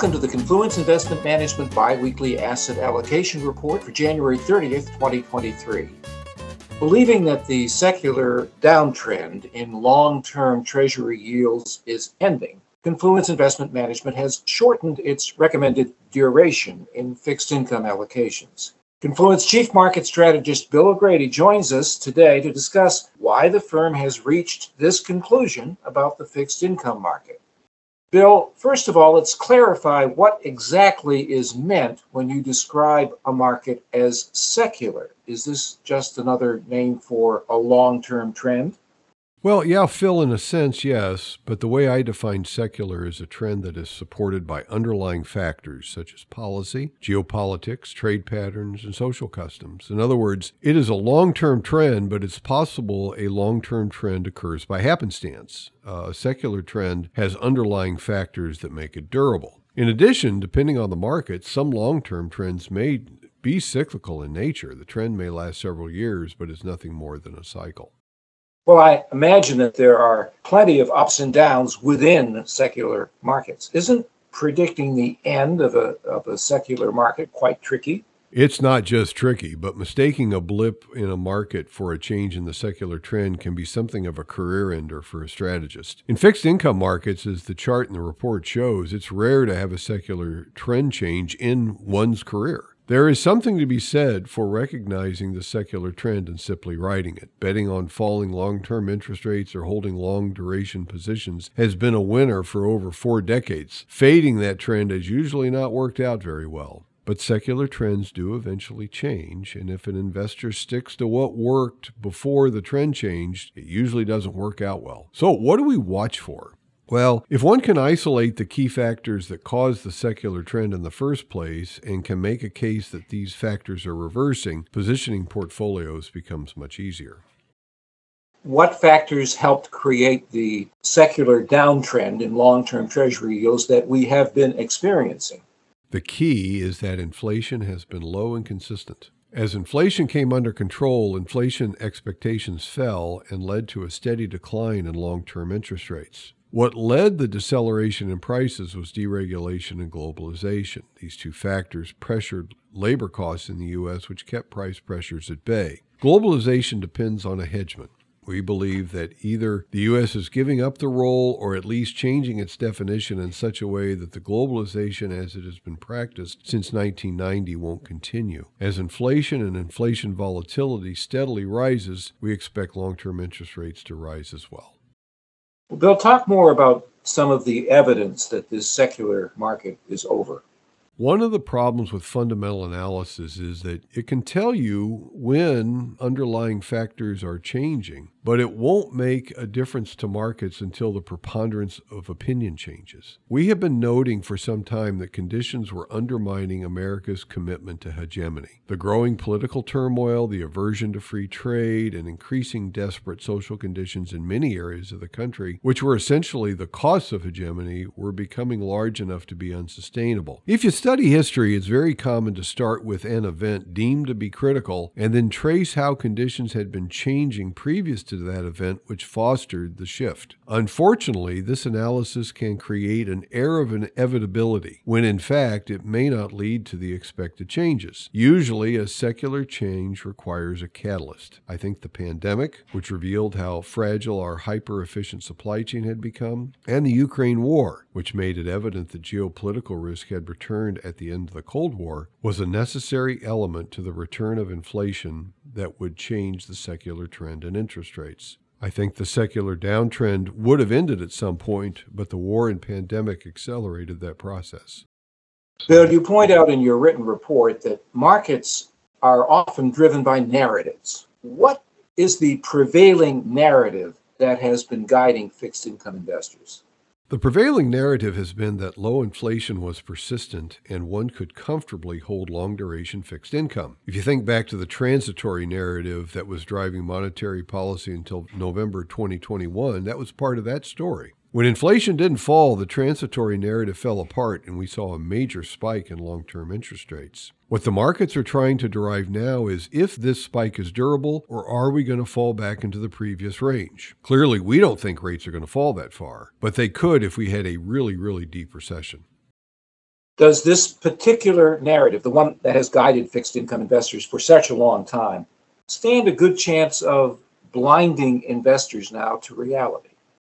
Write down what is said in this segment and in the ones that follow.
Welcome to the Confluence Investment Management Biweekly Asset Allocation Report for January 30th, 2023. Believing that the secular downtrend in long term Treasury yields is ending, Confluence Investment Management has shortened its recommended duration in fixed income allocations. Confluence Chief Market Strategist Bill O'Grady joins us today to discuss why the firm has reached this conclusion about the fixed income market. Bill, first of all, let's clarify what exactly is meant when you describe a market as secular. Is this just another name for a long term trend? Well, yeah, Phil, in a sense, yes. But the way I define secular is a trend that is supported by underlying factors such as policy, geopolitics, trade patterns, and social customs. In other words, it is a long term trend, but it's possible a long term trend occurs by happenstance. Uh, a secular trend has underlying factors that make it durable. In addition, depending on the market, some long term trends may be cyclical in nature. The trend may last several years, but is nothing more than a cycle. Well, I imagine that there are plenty of ups and downs within secular markets. Isn't predicting the end of a, of a secular market quite tricky? It's not just tricky, but mistaking a blip in a market for a change in the secular trend can be something of a career ender for a strategist. In fixed income markets, as the chart in the report shows, it's rare to have a secular trend change in one's career. There is something to be said for recognizing the secular trend and simply riding it. Betting on falling long term interest rates or holding long duration positions has been a winner for over four decades. Fading that trend has usually not worked out very well. But secular trends do eventually change, and if an investor sticks to what worked before the trend changed, it usually doesn't work out well. So, what do we watch for? Well, if one can isolate the key factors that caused the secular trend in the first place and can make a case that these factors are reversing, positioning portfolios becomes much easier. What factors helped create the secular downtrend in long term Treasury yields that we have been experiencing? The key is that inflation has been low and consistent. As inflation came under control, inflation expectations fell and led to a steady decline in long term interest rates. What led the deceleration in prices was deregulation and globalization. These two factors pressured labor costs in the U.S., which kept price pressures at bay. Globalization depends on a hegemon. We believe that either the U.S. is giving up the role or at least changing its definition in such a way that the globalization as it has been practiced since 1990 won't continue. As inflation and inflation volatility steadily rises, we expect long term interest rates to rise as well. Bill, talk more about some of the evidence that this secular market is over. One of the problems with fundamental analysis is that it can tell you when underlying factors are changing, but it won't make a difference to markets until the preponderance of opinion changes. We have been noting for some time that conditions were undermining America's commitment to hegemony. The growing political turmoil, the aversion to free trade, and increasing desperate social conditions in many areas of the country, which were essentially the costs of hegemony, were becoming large enough to be unsustainable. If you study history, it's very common to start with an event deemed to be critical and then trace how conditions had been changing previous to that event which fostered the shift. Unfortunately, this analysis can create an air of inevitability when in fact it may not lead to the expected changes. Usually, a secular change requires a catalyst. I think the pandemic, which revealed how fragile our hyper efficient supply chain had become, and the Ukraine war, which made it evident that geopolitical risk had returned at the end of the Cold War, was a necessary element to the return of inflation that would change the secular trend in interest rates. I think the secular downtrend would have ended at some point, but the war and pandemic accelerated that process. Bill, you point out in your written report that markets are often driven by narratives. What is the prevailing narrative that has been guiding fixed income investors? The prevailing narrative has been that low inflation was persistent and one could comfortably hold long duration fixed income. If you think back to the transitory narrative that was driving monetary policy until November 2021, that was part of that story. When inflation didn't fall, the transitory narrative fell apart and we saw a major spike in long term interest rates. What the markets are trying to derive now is if this spike is durable or are we going to fall back into the previous range? Clearly, we don't think rates are going to fall that far, but they could if we had a really, really deep recession. Does this particular narrative, the one that has guided fixed income investors for such a long time, stand a good chance of blinding investors now to reality?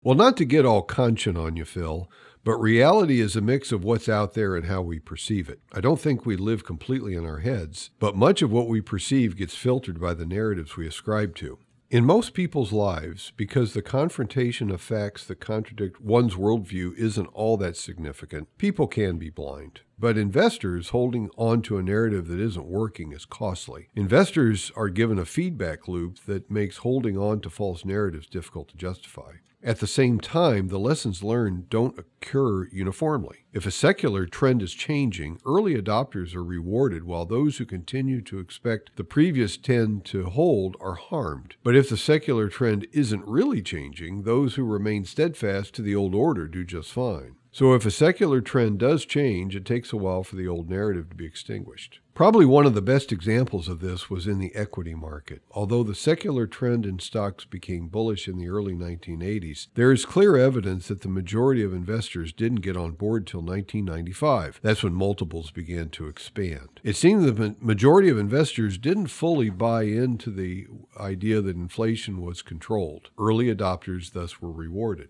Well, not to get all conscious on you, Phil, but reality is a mix of what's out there and how we perceive it. I don't think we live completely in our heads, but much of what we perceive gets filtered by the narratives we ascribe to. In most people's lives, because the confrontation of facts that contradict one's worldview isn't all that significant, people can be blind. But investors holding on to a narrative that isn't working is costly. Investors are given a feedback loop that makes holding on to false narratives difficult to justify. At the same time, the lessons learned don't occur uniformly. If a secular trend is changing, early adopters are rewarded while those who continue to expect the previous trend to hold are harmed. But if the secular trend isn't really changing, those who remain steadfast to the old order do just fine. So, if a secular trend does change, it takes a while for the old narrative to be extinguished. Probably one of the best examples of this was in the equity market. Although the secular trend in stocks became bullish in the early 1980s, there is clear evidence that the majority of investors didn't get on board till 1995. That's when multiples began to expand. It seemed the majority of investors didn't fully buy into the idea that inflation was controlled. Early adopters thus were rewarded.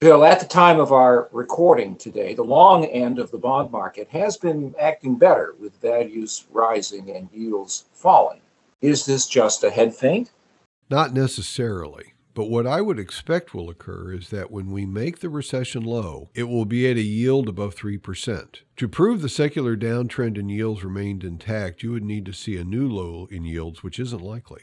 Bill, at the time of our recording today, the long end of the bond market has been acting better with values rising and yields falling. Is this just a head feint? Not necessarily. But what I would expect will occur is that when we make the recession low, it will be at a yield above 3%. To prove the secular downtrend in yields remained intact, you would need to see a new low in yields, which isn't likely.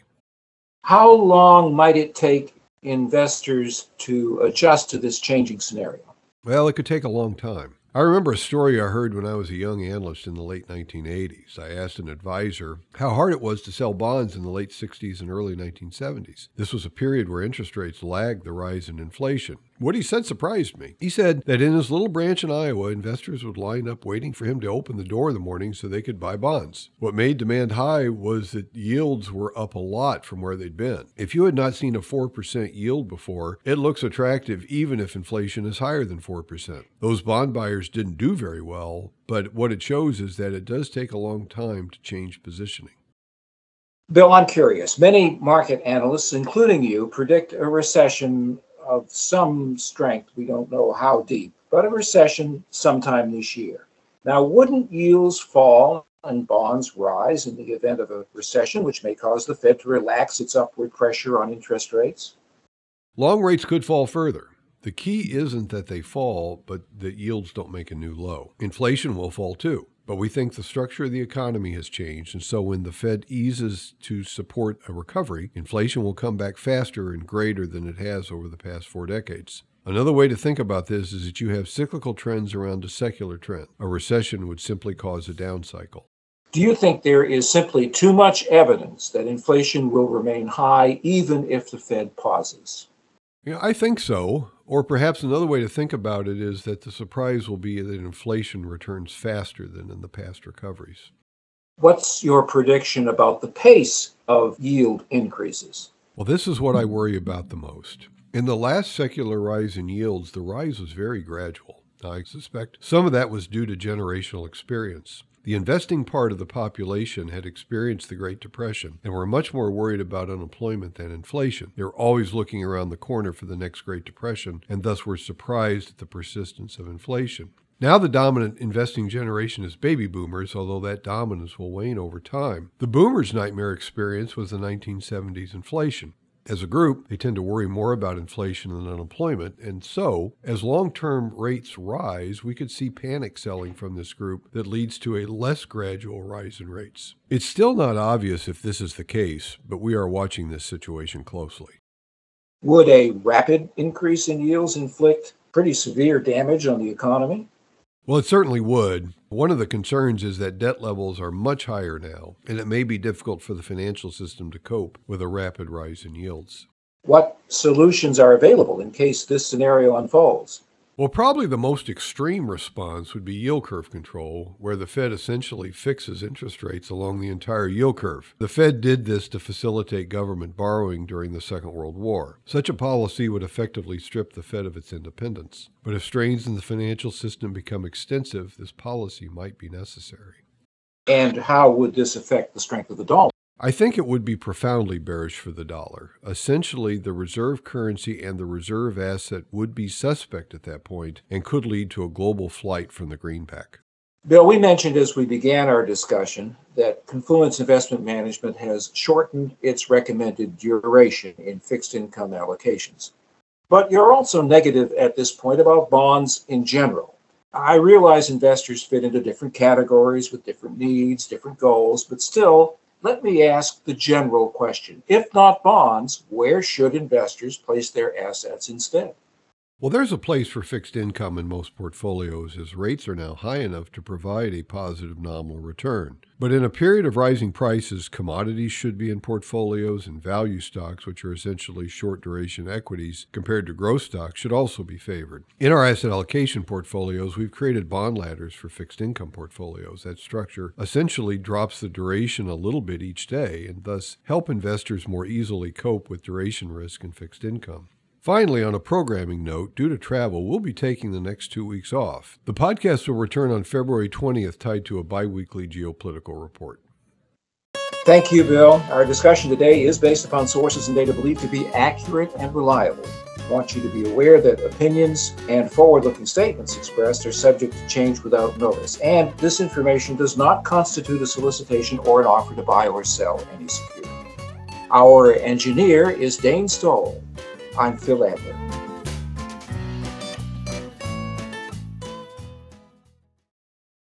How long might it take investors to adjust to this changing scenario? Well, it could take a long time. I remember a story I heard when I was a young analyst in the late 1980s. I asked an advisor how hard it was to sell bonds in the late 60s and early 1970s. This was a period where interest rates lagged the rise in inflation. What he said surprised me. He said that in his little branch in Iowa, investors would line up waiting for him to open the door in the morning so they could buy bonds. What made demand high was that yields were up a lot from where they'd been. If you had not seen a 4% yield before, it looks attractive even if inflation is higher than 4%. Those bond buyers didn't do very well, but what it shows is that it does take a long time to change positioning. Bill, I'm curious. Many market analysts, including you, predict a recession of some strength. We don't know how deep, but a recession sometime this year. Now, wouldn't yields fall and bonds rise in the event of a recession, which may cause the Fed to relax its upward pressure on interest rates? Long rates could fall further. The key isn't that they fall, but that yields don't make a new low. Inflation will fall too. But we think the structure of the economy has changed, and so when the Fed eases to support a recovery, inflation will come back faster and greater than it has over the past four decades. Another way to think about this is that you have cyclical trends around a secular trend. A recession would simply cause a down cycle. Do you think there is simply too much evidence that inflation will remain high even if the Fed pauses? Yeah, I think so. Or perhaps another way to think about it is that the surprise will be that inflation returns faster than in the past recoveries. What's your prediction about the pace of yield increases? Well, this is what I worry about the most. In the last secular rise in yields, the rise was very gradual. I suspect some of that was due to generational experience. The investing part of the population had experienced the Great Depression and were much more worried about unemployment than inflation. They were always looking around the corner for the next Great Depression and thus were surprised at the persistence of inflation. Now, the dominant investing generation is baby boomers, although that dominance will wane over time. The boomers' nightmare experience was the 1970s inflation. As a group, they tend to worry more about inflation than unemployment, and so, as long term rates rise, we could see panic selling from this group that leads to a less gradual rise in rates. It's still not obvious if this is the case, but we are watching this situation closely. Would a rapid increase in yields inflict pretty severe damage on the economy? Well, it certainly would. One of the concerns is that debt levels are much higher now, and it may be difficult for the financial system to cope with a rapid rise in yields. What solutions are available in case this scenario unfolds? Well, probably the most extreme response would be yield curve control, where the Fed essentially fixes interest rates along the entire yield curve. The Fed did this to facilitate government borrowing during the Second World War. Such a policy would effectively strip the Fed of its independence. But if strains in the financial system become extensive, this policy might be necessary. And how would this affect the strength of the dollar? I think it would be profoundly bearish for the dollar. Essentially, the reserve currency and the reserve asset would be suspect at that point and could lead to a global flight from the greenback. Bill, we mentioned as we began our discussion that Confluence Investment Management has shortened its recommended duration in fixed income allocations. But you're also negative at this point about bonds in general. I realize investors fit into different categories with different needs, different goals, but still, let me ask the general question. If not bonds, where should investors place their assets instead? Well, there's a place for fixed income in most portfolios as rates are now high enough to provide a positive nominal return. But in a period of rising prices, commodities should be in portfolios and value stocks, which are essentially short duration equities compared to growth stocks, should also be favored. In our asset allocation portfolios, we've created bond ladders for fixed income portfolios. That structure essentially drops the duration a little bit each day and thus help investors more easily cope with duration risk in fixed income. Finally, on a programming note, due to travel, we'll be taking the next two weeks off. The podcast will return on February 20th, tied to a bi weekly geopolitical report. Thank you, Bill. Our discussion today is based upon sources and data believed to be accurate and reliable. I want you to be aware that opinions and forward looking statements expressed are subject to change without notice, and this information does not constitute a solicitation or an offer to buy or sell any security. Our engineer is Dane Stoll. I'm Phil Adler.